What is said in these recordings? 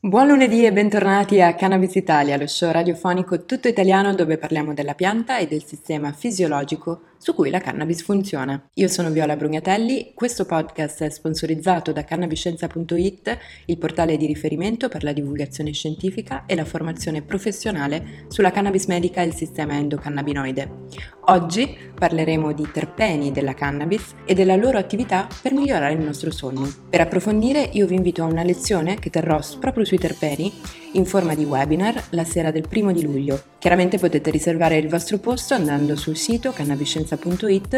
Buon lunedì e bentornati a Cannabis Italia, lo show radiofonico tutto italiano dove parliamo della pianta e del sistema fisiologico su cui la cannabis funziona. Io sono Viola Brugnatelli, questo podcast è sponsorizzato da cannabiscienza.it, il portale di riferimento per la divulgazione scientifica e la formazione professionale sulla cannabis medica e il sistema endocannabinoide. Oggi parleremo di terpeni della cannabis e della loro attività per migliorare il nostro sonno. Per approfondire io vi invito a una lezione che terrò proprio sui terpeni in forma di webinar la sera del primo di luglio. Chiaramente potete riservare il vostro posto andando sul sito cannabiscienza.it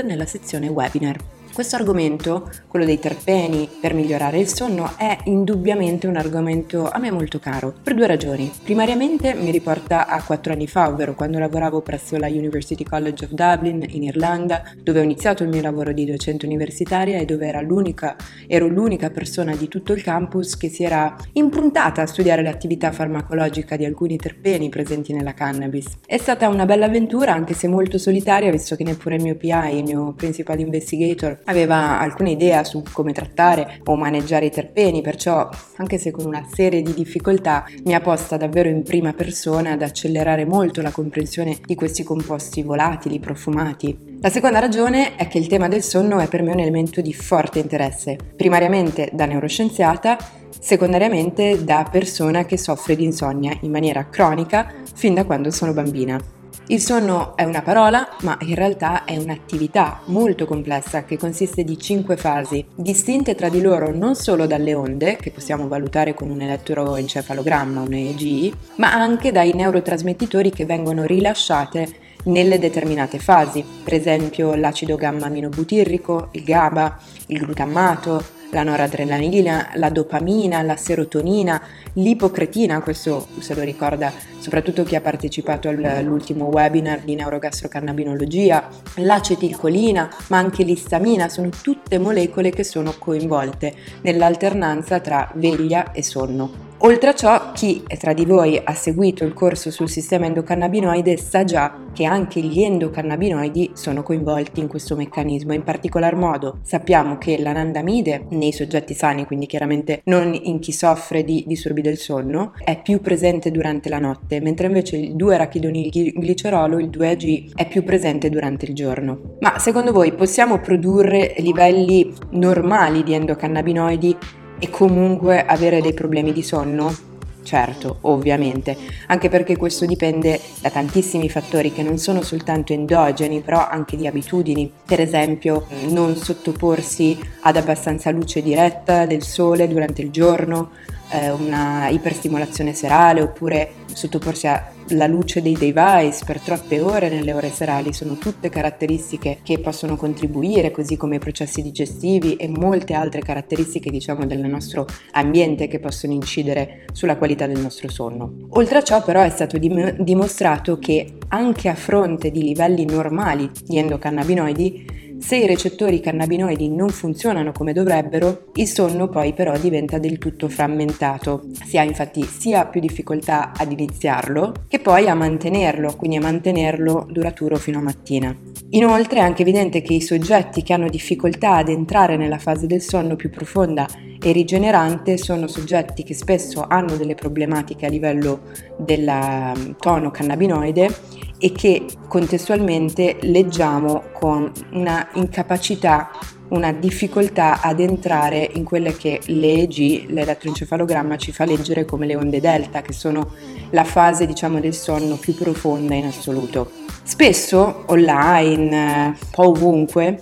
nella sezione webinar. Questo argomento, quello dei terpeni per migliorare il sonno, è indubbiamente un argomento a me molto caro, per due ragioni. Primariamente mi riporta a quattro anni fa, ovvero quando lavoravo presso la University College of Dublin in Irlanda, dove ho iniziato il mio lavoro di docente universitaria e dove l'unica, ero l'unica persona di tutto il campus che si era impuntata a studiare l'attività farmacologica di alcuni terpeni presenti nella cannabis. È stata una bella avventura, anche se molto solitaria, visto che neppure il mio PI, il mio principal investigator, aveva alcune idee su come trattare o maneggiare i terpeni, perciò anche se con una serie di difficoltà mi ha posta davvero in prima persona ad accelerare molto la comprensione di questi composti volatili, profumati. La seconda ragione è che il tema del sonno è per me un elemento di forte interesse, primariamente da neuroscienziata, secondariamente da persona che soffre di insonnia in maniera cronica fin da quando sono bambina. Il sonno è una parola, ma in realtà è un'attività molto complessa che consiste di cinque fasi, distinte tra di loro non solo dalle onde, che possiamo valutare con un elettroencefalogramma, un EEG, ma anche dai neurotrasmettitori che vengono rilasciate nelle determinate fasi, per esempio l'acido gamma-aminobutirrico, il GABA, il glutammato, la noradrenalina, la dopamina, la serotonina, l'ipocretina, questo se lo ricorda soprattutto chi ha partecipato all'ultimo webinar di neurogastrocannabinologia, l'acetilcolina, ma anche l'istamina, sono tutte molecole che sono coinvolte nell'alternanza tra veglia e sonno. Oltre a ciò, chi tra di voi ha seguito il corso sul sistema endocannabinoide sa già che anche gli endocannabinoidi sono coinvolti in questo meccanismo. In particolar modo sappiamo che l'anandamide nei soggetti sani, quindi chiaramente non in chi soffre di disturbi del sonno, è più presente durante la notte, mentre invece il 2-arachidonilglicerolo, il 2AG, è più presente durante il giorno. Ma secondo voi possiamo produrre livelli normali di endocannabinoidi e comunque avere dei problemi di sonno? Certo, ovviamente, anche perché questo dipende da tantissimi fattori che non sono soltanto endogeni, però anche di abitudini. Per esempio, non sottoporsi ad abbastanza luce diretta del sole durante il giorno, eh, una iperstimolazione serale oppure sottoporsi alla luce dei device per troppe ore nelle ore serali sono tutte caratteristiche che possono contribuire così come i processi digestivi e molte altre caratteristiche diciamo del nostro ambiente che possono incidere sulla qualità del nostro sonno. Oltre a ciò però è stato dim- dimostrato che anche a fronte di livelli normali di endocannabinoidi se i recettori cannabinoidi non funzionano come dovrebbero, il sonno poi però diventa del tutto frammentato. Si ha infatti sia più difficoltà ad iniziarlo che poi a mantenerlo, quindi a mantenerlo duraturo fino a mattina. Inoltre è anche evidente che i soggetti che hanno difficoltà ad entrare nella fase del sonno più profonda e rigenerante sono soggetti che spesso hanno delle problematiche a livello del mm, tono cannabinoide e che contestualmente leggiamo con una incapacità, una difficoltà ad entrare in quelle che l'EEG, l'elettroencefalogramma, ci fa leggere come le onde delta, che sono la fase diciamo del sonno più profonda in assoluto. Spesso online, un po' ovunque,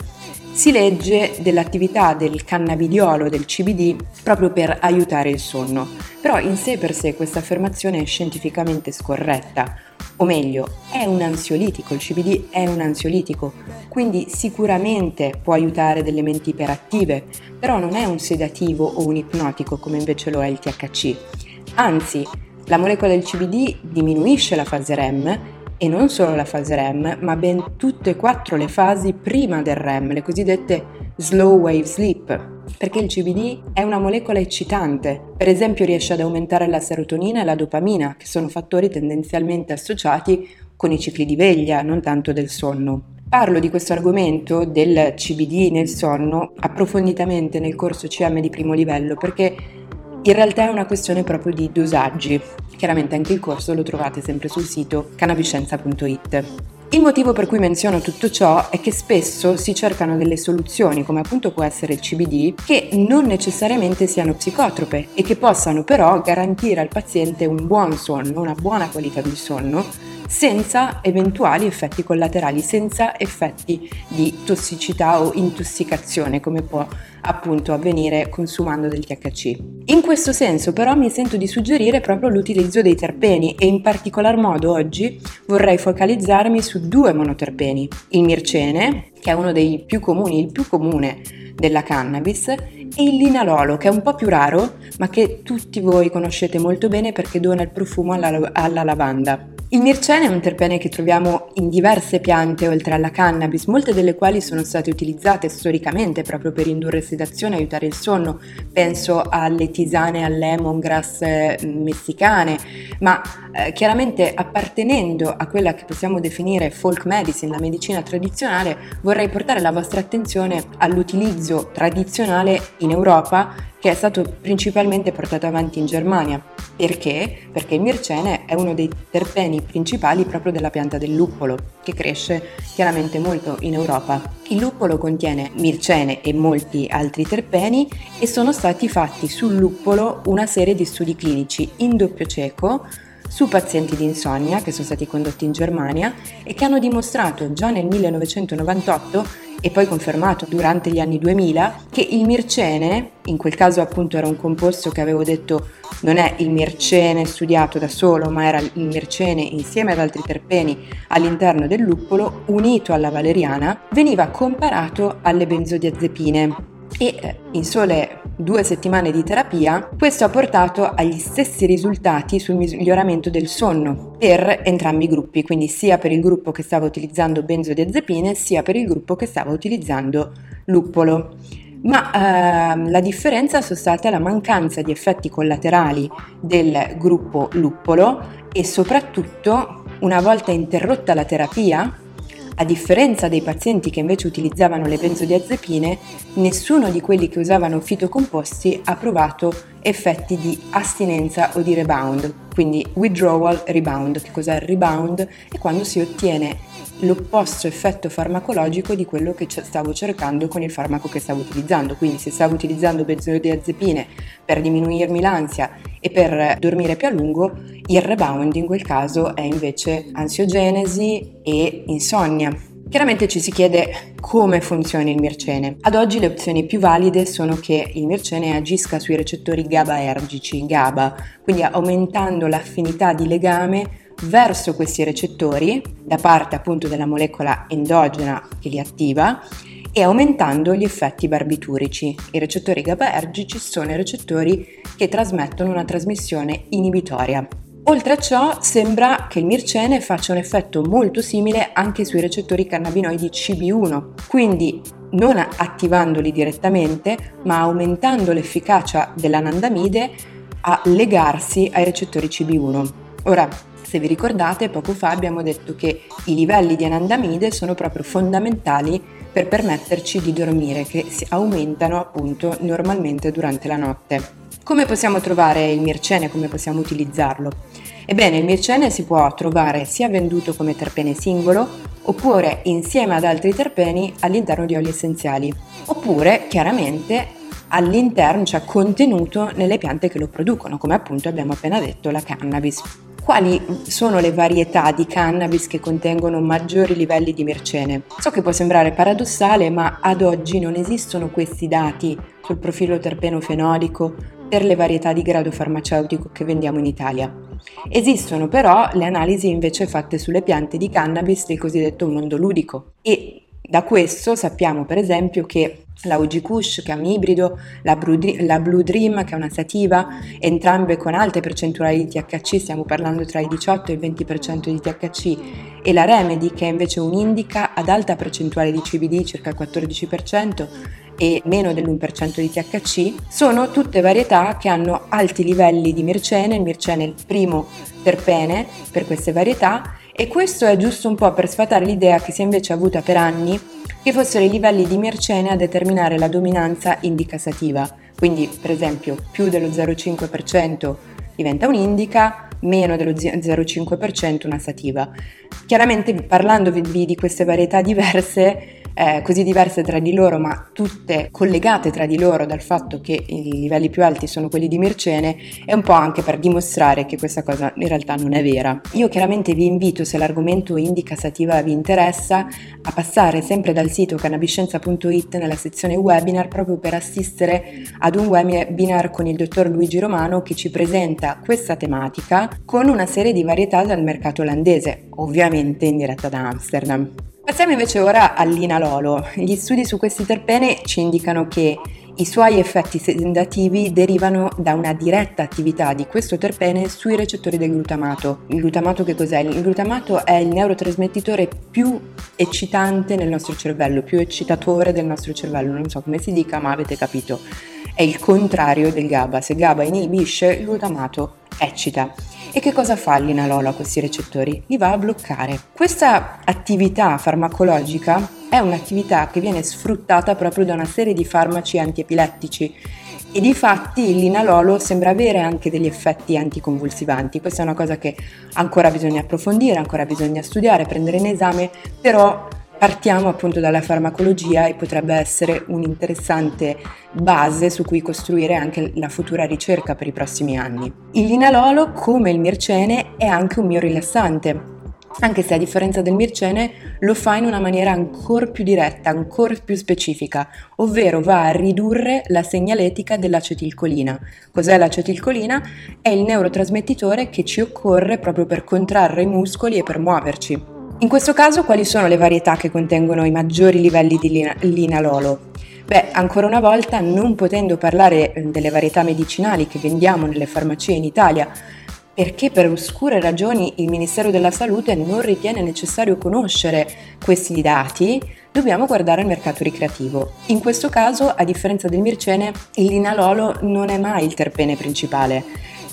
si legge dell'attività del cannabidiolo, del CBD, proprio per aiutare il sonno. Però in sé per sé questa affermazione è scientificamente scorretta, o meglio, è un ansiolitico, il CBD è un ansiolitico, quindi sicuramente può aiutare delle menti iperattive, però non è un sedativo o un ipnotico come invece lo è il THC. Anzi, la molecola del CBD diminuisce la fase REM e non solo la fase REM, ma ben tutte e quattro le fasi prima del REM, le cosiddette slow wave sleep, perché il CBD è una molecola eccitante. Per esempio riesce ad aumentare la serotonina e la dopamina, che sono fattori tendenzialmente associati con i cicli di veglia, non tanto del sonno. Parlo di questo argomento del CBD nel sonno approfonditamente nel corso CM di primo livello perché in realtà è una questione proprio di dosaggi. Chiaramente anche il corso lo trovate sempre sul sito cannabiscienza.it. Il motivo per cui menziono tutto ciò è che spesso si cercano delle soluzioni, come appunto può essere il CBD, che non necessariamente siano psicotrope e che possano però garantire al paziente un buon sonno, una buona qualità del sonno, senza eventuali effetti collaterali, senza effetti di tossicità o intossicazione come può appunto avvenire consumando del THC. In questo senso però mi sento di suggerire proprio l'utilizzo dei terpeni e in particolar modo oggi vorrei focalizzarmi su due monoterpeni, il mircene, che è uno dei più comuni, il più comune della cannabis, e il linalolo, che è un po' più raro, ma che tutti voi conoscete molto bene perché dona il profumo alla, alla lavanda. Il mircene è un terpene che troviamo in diverse piante oltre alla cannabis, molte delle quali sono state utilizzate storicamente proprio per indurre sedazione e aiutare il sonno. Penso alle tisane al lemongrass eh, messicane, ma eh, chiaramente appartenendo a quella che possiamo definire folk medicine, la medicina tradizionale, vorrei portare la vostra attenzione all'utilizzo tradizionale in Europa che è stato principalmente portato avanti in Germania. Perché? Perché il mircene è uno dei terpeni principali proprio della pianta del luppolo, che cresce chiaramente molto in Europa. Il luppolo contiene mircene e molti altri terpeni e sono stati fatti sul luppolo una serie di studi clinici in doppio cieco su pazienti di insonnia che sono stati condotti in Germania e che hanno dimostrato già nel 1998 e poi confermato durante gli anni 2000 che il mircene, in quel caso appunto era un composto che avevo detto non è il mircene studiato da solo, ma era il mircene insieme ad altri terpeni all'interno del luppolo, unito alla valeriana, veniva comparato alle benzodiazepine e eh, in sole due settimane di terapia questo ha portato agli stessi risultati sul miglioramento del sonno per entrambi i gruppi, quindi sia per il gruppo che stava utilizzando benzodiazepine sia per il gruppo che stava utilizzando luppolo. Ma eh, la differenza sono state la mancanza di effetti collaterali del gruppo luppolo e soprattutto una volta interrotta la terapia a differenza dei pazienti che invece utilizzavano le benzodiazepine, nessuno di quelli che usavano fitocomposti ha provato effetti di astinenza o di rebound. Quindi withdrawal rebound. Che cos'è il rebound? È quando si ottiene l'opposto effetto farmacologico di quello che stavo cercando con il farmaco che stavo utilizzando. Quindi se stavo utilizzando benzodiazepine per diminuirmi l'ansia e per dormire più a lungo, il rebound in quel caso è invece ansiogenesi e insonnia. Chiaramente ci si chiede come funziona il mircene. Ad oggi le opzioni più valide sono che il mircene agisca sui recettori GABAergici, GABA, quindi aumentando l'affinità di legame verso questi recettori da parte appunto della molecola endogena che li attiva e aumentando gli effetti barbiturici. I recettori GABAergici sono i recettori che trasmettono una trasmissione inibitoria. Oltre a ciò, sembra che il mircene faccia un effetto molto simile anche sui recettori cannabinoidi CB1, quindi non attivandoli direttamente, ma aumentando l'efficacia dell'anandamide a legarsi ai recettori CB1. Ora, se vi ricordate, poco fa abbiamo detto che i livelli di anandamide sono proprio fondamentali per permetterci di dormire, che si aumentano appunto normalmente durante la notte. Come possiamo trovare il mircene, come possiamo utilizzarlo? Ebbene, il mircene si può trovare sia venduto come terpene singolo, oppure insieme ad altri terpeni all'interno di oli essenziali, oppure chiaramente all'interno, cioè contenuto nelle piante che lo producono, come appunto abbiamo appena detto la cannabis. Quali sono le varietà di cannabis che contengono maggiori livelli di mercene? So che può sembrare paradossale, ma ad oggi non esistono questi dati sul profilo terpeno-fenolico per le varietà di grado farmaceutico che vendiamo in Italia. Esistono però le analisi invece fatte sulle piante di cannabis del cosiddetto mondo ludico e da questo sappiamo per esempio che la OG Kush che è un ibrido, la Blue, Dream che è una sativa, entrambe con alte percentuali di THC, stiamo parlando tra il 18 e il 20% di THC, e la Remedy che è invece un indica ad alta percentuale di CBD, circa il 14%, e meno dell'1% di THC, sono tutte varietà che hanno alti livelli di mircene, il mircene è il primo terpene per queste varietà E questo è giusto un po' per sfatare l'idea che si è invece avuta per anni che fossero i livelli di Mircene a determinare la dominanza indicasativa. Quindi, per esempio, più dello 0,5% diventa un'indica, meno dello 0,5% una sativa. Chiaramente parlandovi di queste varietà diverse, eh, così diverse tra di loro, ma tutte collegate tra di loro dal fatto che i livelli più alti sono quelli di Mircene, è un po' anche per dimostrare che questa cosa in realtà non è vera. Io chiaramente vi invito, se l'argomento indica sativa vi interessa, a passare sempre dal sito cannabiscienza.it nella sezione webinar proprio per assistere ad un webinar con il dottor Luigi Romano che ci presenta questa tematica con una serie di varietà dal mercato olandese, ovviamente in diretta da Amsterdam. Passiamo invece ora all'inalolo. Gli studi su questi terpene ci indicano che i suoi effetti sedativi derivano da una diretta attività di questo terpene sui recettori del glutamato. Il glutamato che cos'è? Il glutamato è il neurotrasmettitore più eccitante nel nostro cervello, più eccitatore del nostro cervello, non so come si dica, ma avete capito. È il contrario del GABA. Se GABA inibisce, il glutamato eccita. E che cosa fa l'inalolo a questi recettori? Li va a bloccare. Questa attività farmacologica è un'attività che viene sfruttata proprio da una serie di farmaci antiepilettici e di fatti l'inalolo sembra avere anche degli effetti anticonvulsivanti. Questa è una cosa che ancora bisogna approfondire, ancora bisogna studiare, prendere in esame, però Partiamo appunto dalla farmacologia e potrebbe essere un'interessante base su cui costruire anche la futura ricerca per i prossimi anni. Il linalolo, come il mircene, è anche un mio rilassante, anche se a differenza del mircene lo fa in una maniera ancora più diretta, ancora più specifica, ovvero va a ridurre la segnaletica dell'acetilcolina. Cos'è l'acetilcolina? È il neurotrasmettitore che ci occorre proprio per contrarre i muscoli e per muoverci. In questo caso quali sono le varietà che contengono i maggiori livelli di linalolo? Beh, ancora una volta, non potendo parlare eh, delle varietà medicinali che vendiamo nelle farmacie in Italia, perché per oscure ragioni il Ministero della Salute non ritiene necessario conoscere questi dati, dobbiamo guardare al mercato ricreativo. In questo caso, a differenza del mircene, il linalolo non è mai il terpene principale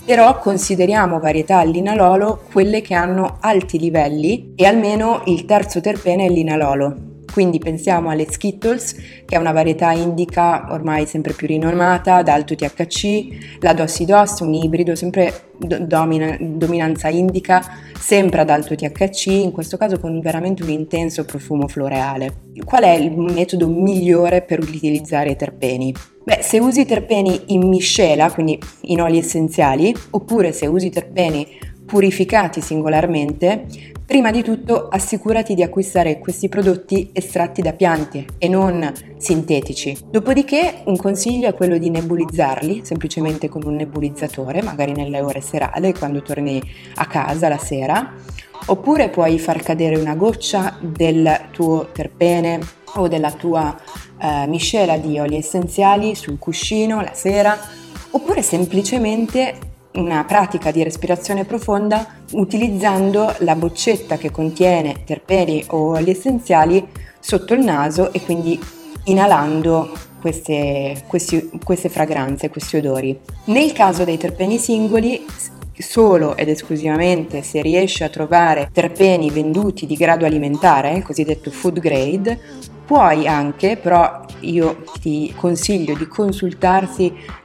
però consideriamo varietà all'inalolo quelle che hanno alti livelli e almeno il terzo terpene è l'inalolo. Quindi pensiamo alle Skittles, che è una varietà indica ormai sempre più rinomata, ad alto THC, la Dossidos, un ibrido sempre domina, dominanza indica, sempre ad alto THC, in questo caso con veramente un intenso profumo floreale. Qual è il metodo migliore per utilizzare i terpeni? Beh, se usi i terpeni in miscela, quindi in oli essenziali, oppure se usi i terpeni purificati singolarmente, prima di tutto assicurati di acquistare questi prodotti estratti da piante e non sintetici. Dopodiché un consiglio è quello di nebulizzarli semplicemente con un nebulizzatore, magari nelle ore serali quando torni a casa la sera, oppure puoi far cadere una goccia del tuo terpene o della tua eh, miscela di oli essenziali sul cuscino la sera, oppure semplicemente una pratica di respirazione profonda utilizzando la boccetta che contiene terpeni o oli essenziali sotto il naso e quindi inalando queste, questi, queste fragranze, questi odori. Nel caso dei terpeni singoli, solo ed esclusivamente se riesce a trovare terpeni venduti di grado alimentare, il cosiddetto food grade, Puoi anche, però io ti consiglio di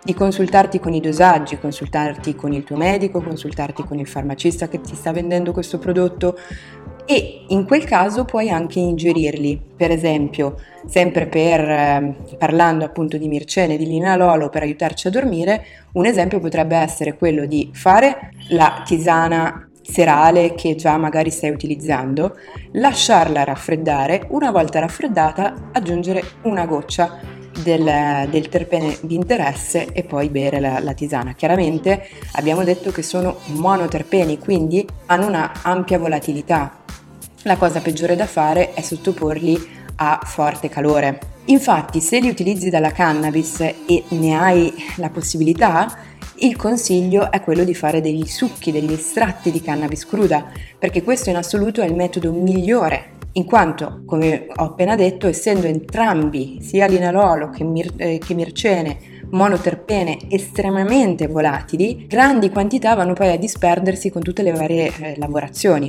di consultarti con i dosaggi, consultarti con il tuo medico, consultarti con il farmacista che ti sta vendendo questo prodotto e in quel caso puoi anche ingerirli. Per esempio, sempre per, eh, parlando appunto di mircene, di linalolo per aiutarci a dormire, un esempio potrebbe essere quello di fare la tisana serale che già magari stai utilizzando, lasciarla raffreddare, una volta raffreddata aggiungere una goccia del, del terpene di interesse e poi bere la, la, tisana. Chiaramente abbiamo detto che sono monoterpeni, quindi hanno una ampia volatilità. La cosa peggiore da fare è sottoporli a forte calore. Infatti, se li utilizzi dalla cannabis e ne hai la possibilità, il consiglio è quello di fare degli succhi, degli estratti di cannabis cruda, perché questo in assoluto è il metodo migliore, in quanto, come ho appena detto, essendo entrambi, sia l'inalolo che, mir- eh, che mircene, monoterpene estremamente volatili, grandi quantità vanno poi a disperdersi con tutte le varie eh, lavorazioni.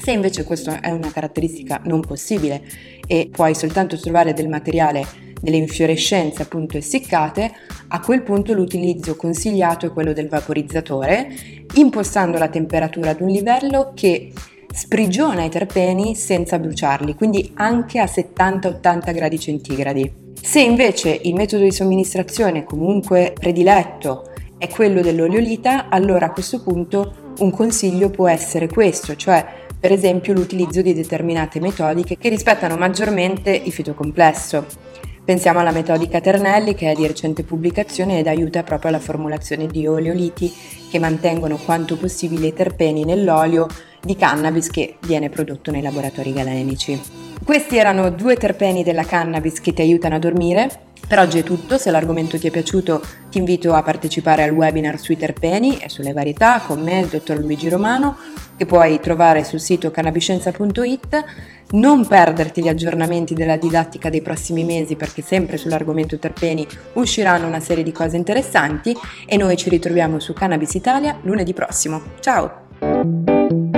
Se invece questa è una caratteristica non possibile e puoi soltanto trovare del materiale delle infiorescenze appunto essiccate, a quel punto l'utilizzo consigliato è quello del vaporizzatore, impostando la temperatura ad un livello che sprigiona i terpeni senza bruciarli, quindi anche a 70-80 gradi centigradi. Se invece il metodo di somministrazione comunque prediletto è quello dell'oleolita, allora a questo punto un consiglio può essere questo, cioè per esempio l'utilizzo di determinate metodiche che rispettano maggiormente il fitocomplesso. Pensiamo alla metodica Ternelli che è di recente pubblicazione ed aiuta proprio alla formulazione di oleoliti che mantengono quanto possibile i terpeni nell'olio di cannabis che viene prodotto nei laboratori galenici. Questi erano due terpeni della cannabis che ti aiutano a dormire. Per oggi è tutto, se l'argomento ti è piaciuto ti invito a partecipare al webinar sui terpeni e sulle varietà con me, il dottor Luigi Romano, che puoi trovare sul sito cannabiscienza.it. Non perderti gli aggiornamenti della didattica dei prossimi mesi perché sempre sull'argomento terpeni usciranno una serie di cose interessanti e noi ci ritroviamo su Cannabis Italia lunedì prossimo. Ciao!